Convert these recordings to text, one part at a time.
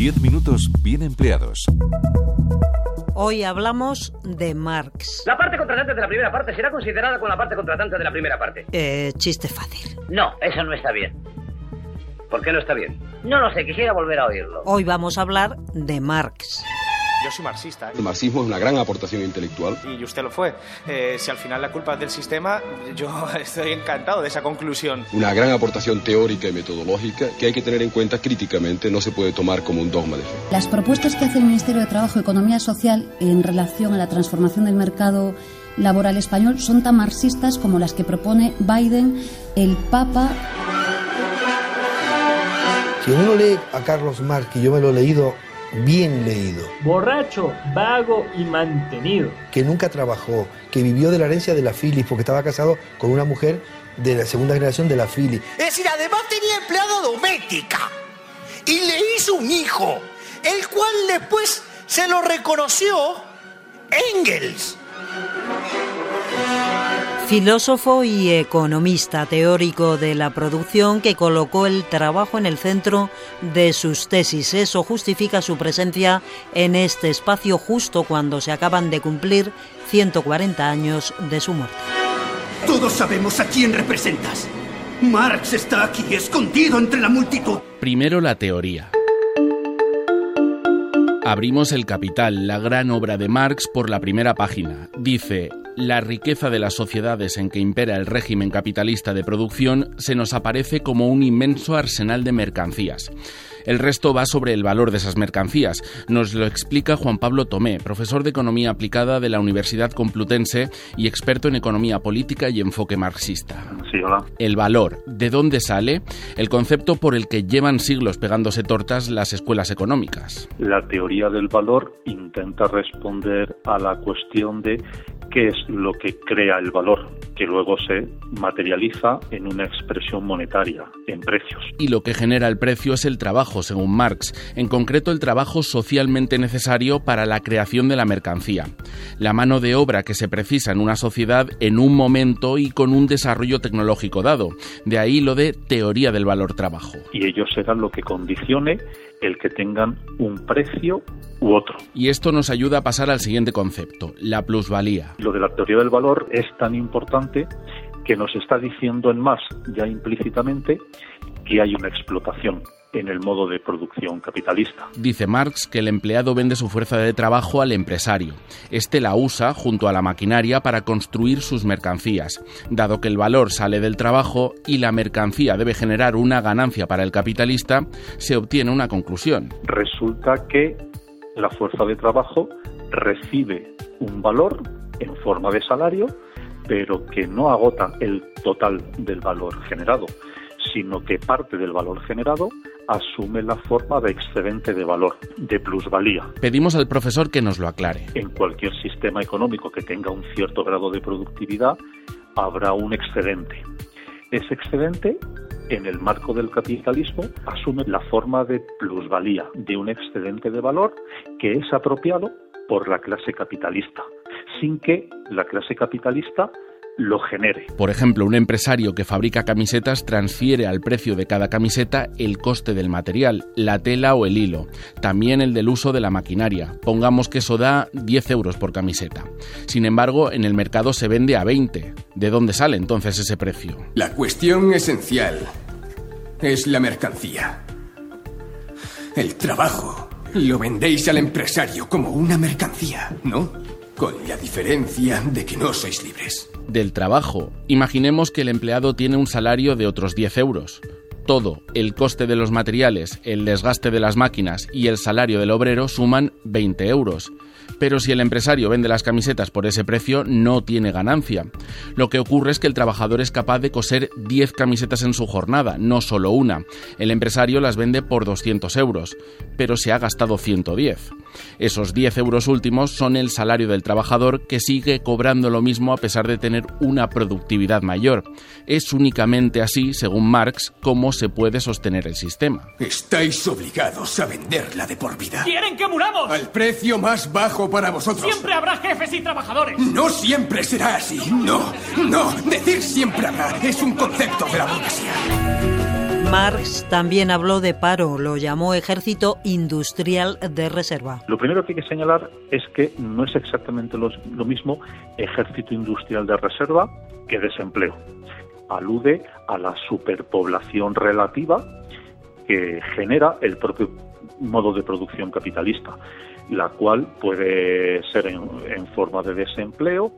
10 minutos bien empleados. Hoy hablamos de Marx. La parte contratante de la primera parte será considerada con la parte contratante de la primera parte. Eh, chiste fácil. No, eso no está bien. ¿Por qué no está bien? No lo sé, quisiera volver a oírlo. Hoy vamos a hablar de Marx. Yo soy marxista. ¿eh? El marxismo es una gran aportación intelectual. Y usted lo fue. Eh, si al final la culpa es del sistema, yo estoy encantado de esa conclusión. Una gran aportación teórica y metodológica que hay que tener en cuenta críticamente, no se puede tomar como un dogma de fe. Las propuestas que hace el Ministerio de Trabajo y Economía Social en relación a la transformación del mercado laboral español son tan marxistas como las que propone Biden, el Papa. Si uno lee a Carlos Marx, que yo me lo he leído bien leído. Borracho, vago y mantenido. Que nunca trabajó, que vivió de la herencia de la Phillips porque estaba casado con una mujer de la segunda generación de la Phillips. Es decir, además tenía empleada doméstica y le hizo un hijo, el cual después se lo reconoció Engels. Filósofo y economista teórico de la producción que colocó el trabajo en el centro de sus tesis. Eso justifica su presencia en este espacio justo cuando se acaban de cumplir 140 años de su muerte. Todos sabemos a quién representas. Marx está aquí, escondido entre la multitud. Primero la teoría. Abrimos El Capital, la gran obra de Marx, por la primera página. Dice, la riqueza de las sociedades en que impera el régimen capitalista de producción se nos aparece como un inmenso arsenal de mercancías. El resto va sobre el valor de esas mercancías. Nos lo explica Juan Pablo Tomé, profesor de Economía Aplicada de la Universidad Complutense y experto en economía política y enfoque marxista. Sí, hola. El valor, ¿de dónde sale? El concepto por el que llevan siglos pegándose tortas las escuelas económicas. La teoría del valor intenta responder a la cuestión de qué es lo que crea el valor, que luego se materializa en una expresión monetaria, en precios. Y lo que genera el precio es el trabajo, según Marx, en concreto el trabajo socialmente necesario para la creación de la mercancía, la mano de obra que se precisa en una sociedad en un momento y con un desarrollo tecnológico dado. De ahí lo de teoría del valor trabajo. Y ello será lo que condicione el que tengan un precio u otro. Y esto nos ayuda a pasar al siguiente concepto, la plusvalía. Lo de la teoría del valor es tan importante que nos está diciendo en más, ya implícitamente, que hay una explotación en el modo de producción capitalista. Dice Marx que el empleado vende su fuerza de trabajo al empresario. Este la usa junto a la maquinaria para construir sus mercancías. Dado que el valor sale del trabajo y la mercancía debe generar una ganancia para el capitalista, se obtiene una conclusión. Resulta que la fuerza de trabajo recibe un valor en forma de salario, pero que no agota el total del valor generado, sino que parte del valor generado asume la forma de excedente de valor, de plusvalía. Pedimos al profesor que nos lo aclare. En cualquier sistema económico que tenga un cierto grado de productividad, habrá un excedente. Ese excedente, en el marco del capitalismo, asume la forma de plusvalía, de un excedente de valor que es apropiado por la clase capitalista, sin que la clase capitalista lo genere. Por ejemplo, un empresario que fabrica camisetas transfiere al precio de cada camiseta el coste del material, la tela o el hilo, también el del uso de la maquinaria. Pongamos que eso da 10 euros por camiseta. Sin embargo, en el mercado se vende a 20. ¿De dónde sale entonces ese precio? La cuestión esencial es la mercancía. El trabajo. Lo vendéis al empresario como una mercancía, ¿no? Con la diferencia de que no sois libres del trabajo. Imaginemos que el empleado tiene un salario de otros 10 euros. Todo, el coste de los materiales, el desgaste de las máquinas y el salario del obrero suman 20 euros. Pero si el empresario vende las camisetas por ese precio, no tiene ganancia. Lo que ocurre es que el trabajador es capaz de coser 10 camisetas en su jornada, no solo una. El empresario las vende por 200 euros, pero se ha gastado 110. Esos 10 euros últimos son el salario del trabajador que sigue cobrando lo mismo a pesar de tener una productividad mayor. Es únicamente así, según Marx, cómo se puede sostener el sistema. Estáis obligados a venderla de por vida. ¡Quieren que muramos! Al precio más bajo para vosotros. Siempre habrá jefes y trabajadores. No siempre será así. No, no. Decir siempre habrá es un concepto de la burguesía. Marx también habló de paro, lo llamó ejército industrial de reserva. Lo primero que hay que señalar es que no es exactamente lo, lo mismo ejército industrial de reserva que desempleo. Alude a la superpoblación relativa que genera el propio modo de producción capitalista la cual puede ser en, forma de desempleo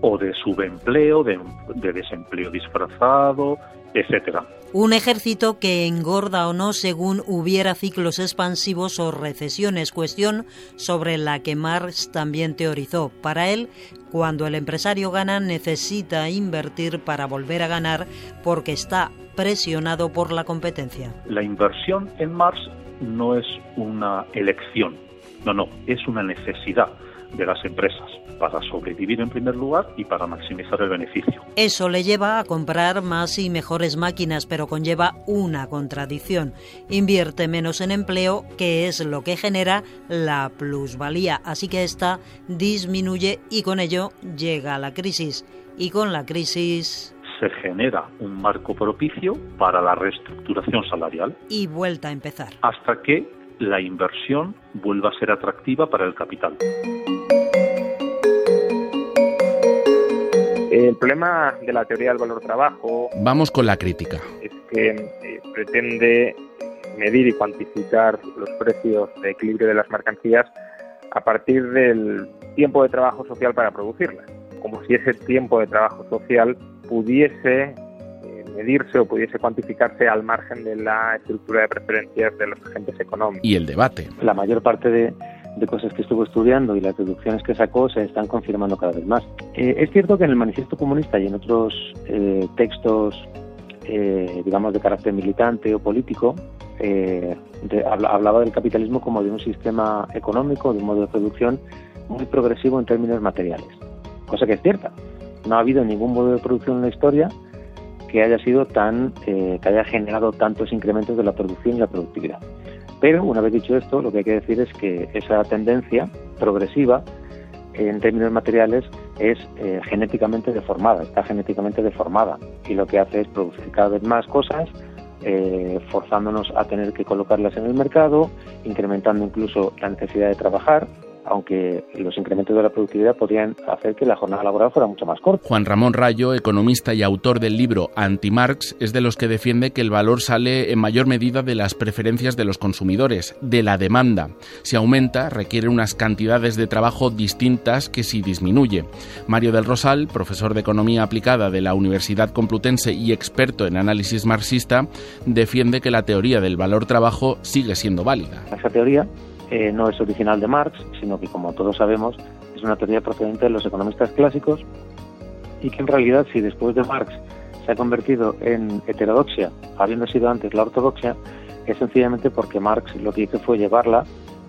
o de subempleo, de, de desempleo disfrazado, etcétera. Un ejército que engorda o no según hubiera ciclos expansivos o recesiones, cuestión sobre la que Marx también teorizó. Para él, cuando el empresario gana necesita invertir para volver a ganar porque está presionado por la competencia. La inversión en Marx no es una elección, no, no, es una necesidad de las empresas para sobrevivir en primer lugar y para maximizar el beneficio. Eso le lleva a comprar más y mejores máquinas, pero conlleva una contradicción. Invierte menos en empleo, que es lo que genera la plusvalía, así que esta disminuye y con ello llega la crisis. Y con la crisis se genera un marco propicio para la reestructuración salarial. Y vuelta a empezar. Hasta que la inversión vuelva a ser atractiva para el capital. El problema de la teoría del valor trabajo. Vamos con la crítica. Es que eh, pretende medir y cuantificar los precios de equilibrio de las mercancías a partir del tiempo de trabajo social para producirlas, como si ese tiempo de trabajo social pudiese medirse o pudiese cuantificarse al margen de la estructura de preferencias de los agentes económicos. Y el debate. La mayor parte de, cosas que estuvo estudiando y las deducciones que sacó se están confirmando cada vez más. Eh, es cierto que en el Manifiesto Comunista y en otros eh, textos, eh, digamos, de carácter militante o político, hablaba del capitalismo como de un sistema económico, de un modo de producción muy progresivo en términos materiales, cosa que es cierta. No ha habido ningún modo de producción en la historia que haya sido tan, eh, que haya generado tantos incrementos de la producción y la productividad. Pero una vez dicho esto, lo que hay que decir es que esa tendencia progresiva en términos materiales es eh, genéticamente deformada, está genéticamente deformada y lo que hace es producir cada vez más cosas, eh, forzándonos a tener que colocarlas en el mercado, incrementando incluso la necesidad de trabajar aunque los incrementos de la productividad podrían hacer que la jornada laboral fuera mucho más corta. Juan Ramón Rayo, economista y autor del libro Anti-Marx, es de los que defiende que el valor sale en mayor medida de las preferencias de los consumidores, de la demanda. Si aumenta, requiere unas cantidades de trabajo distintas que si disminuye. Mario del Rosal, profesor de Economía Aplicada de la Universidad Complutense y experto en análisis marxista, defiende que la teoría del valor trabajo sigue siendo válida. Esa teoría eh, no es original de Marx, sino que, como todos sabemos, es una teoría procedente de los economistas clásicos y que en realidad, si después de Marx se ha convertido en heterodoxia, habiendo sido antes la ortodoxia, es sencillamente porque Marx lo que hizo fue llevarla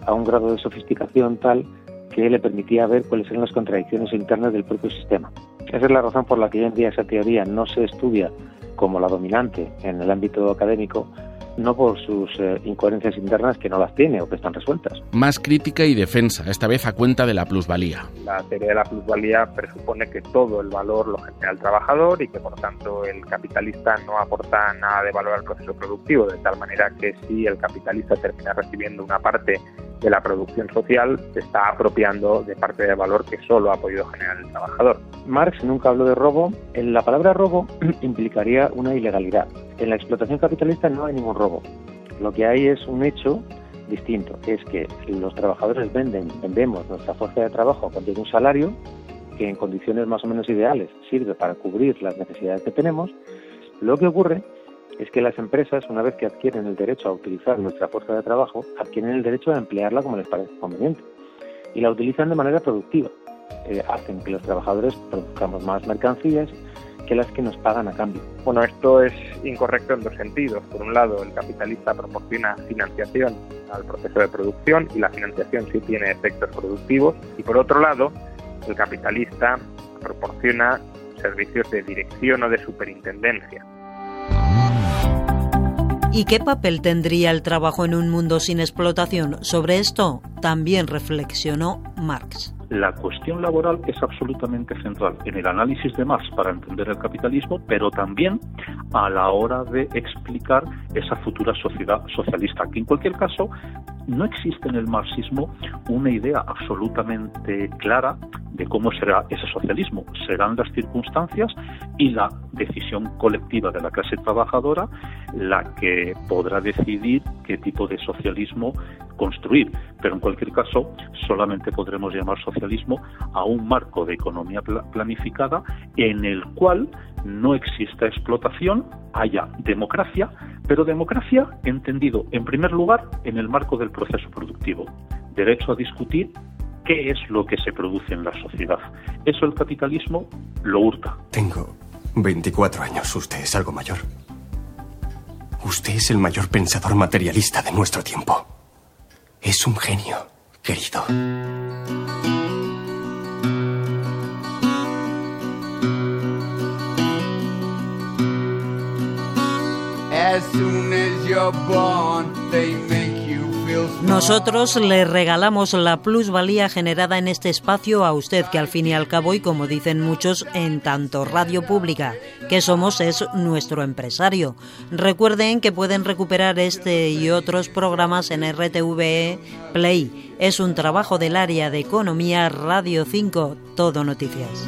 a un grado de sofisticación tal que le permitía ver cuáles eran las contradicciones internas del propio sistema. Esa es la razón por la que hoy en día esa teoría no se estudia como la dominante en el ámbito académico, no por sus eh, incoherencias internas que no las tiene o que están resueltas. Más crítica y defensa, esta vez a cuenta de la plusvalía. La teoría de la plusvalía presupone que todo el valor lo genera el trabajador y que por tanto el capitalista no aporta nada de valor al proceso productivo, de tal manera que si el capitalista termina recibiendo una parte de la producción social, se está apropiando de parte del valor que solo ha podido generar el trabajador. Marx nunca habló de robo. La palabra robo implicaría una ilegalidad. En la explotación capitalista no hay ningún robo. Lo que hay es un hecho distinto, es que los trabajadores venden, vendemos nuestra fuerza de trabajo con un salario que en condiciones más o menos ideales sirve para cubrir las necesidades que tenemos. Lo que ocurre es que las empresas, una vez que adquieren el derecho a utilizar nuestra fuerza de trabajo, adquieren el derecho a emplearla como les parece conveniente y la utilizan de manera productiva. Eh, hacen que los trabajadores produzcamos más mercancías que las que nos pagan a cambio. Bueno, esto es incorrecto en dos sentidos. Por un lado, el capitalista proporciona financiación al proceso de producción y la financiación sí tiene efectos productivos. Y por otro lado, el capitalista proporciona servicios de dirección o de superintendencia. ¿Y qué papel tendría el trabajo en un mundo sin explotación? Sobre esto también reflexionó Marx. La cuestión laboral es absolutamente central en el análisis de Marx para entender el capitalismo, pero también a la hora de explicar esa futura sociedad socialista, que en cualquier caso no existe en el marxismo una idea absolutamente clara de cómo será ese socialismo. Serán las circunstancias y la decisión colectiva de la clase trabajadora la que podrá decidir qué tipo de socialismo construir. Pero en cualquier caso, solamente podremos llamar socialismo a un marco de economía planificada en el cual no exista explotación, haya democracia, pero democracia entendido en primer lugar en el marco del proceso productivo. Derecho a discutir qué es lo que se produce en la sociedad. Eso el capitalismo lo hurta. Tengo 24 años, usted es algo mayor. Usted es el mayor pensador materialista de nuestro tiempo. Es un genio, querido. Nosotros le regalamos la plusvalía generada en este espacio a usted, que al fin y al cabo, y como dicen muchos, en tanto radio pública que somos, es nuestro empresario. Recuerden que pueden recuperar este y otros programas en RTV Play. Es un trabajo del área de economía Radio 5, todo noticias.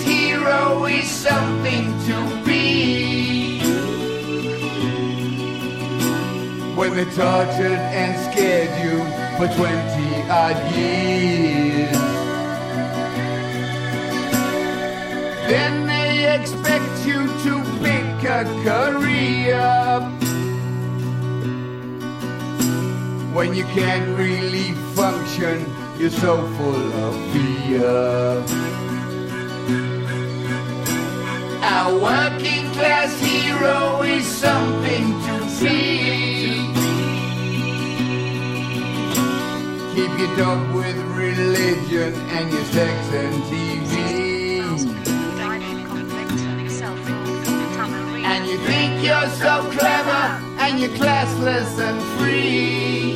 when tortured and scared you for 20 odd years. Then they expect you to pick a career when you can't really function, you're so full of fear. Our working class hero is something to see. Your dog with religion and your sex and TV. And you think you're so clever and you're classless and free.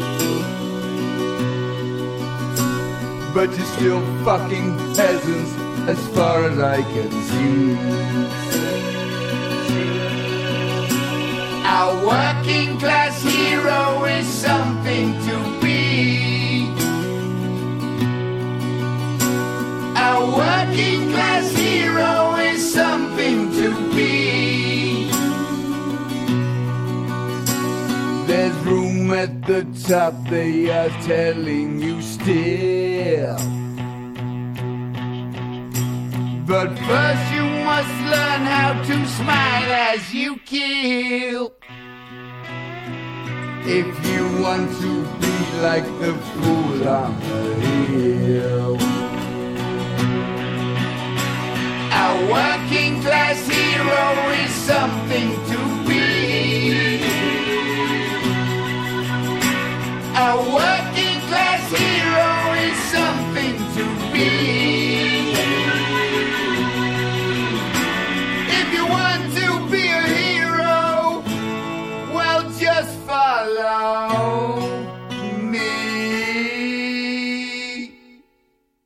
But you're still fucking peasants as far as I can see. Our working class hero is something to working class hero is something to be. There's room at the top, they are telling you still. But first you must learn how to smile as you kill. If you want to be like the fool on the hill. Working class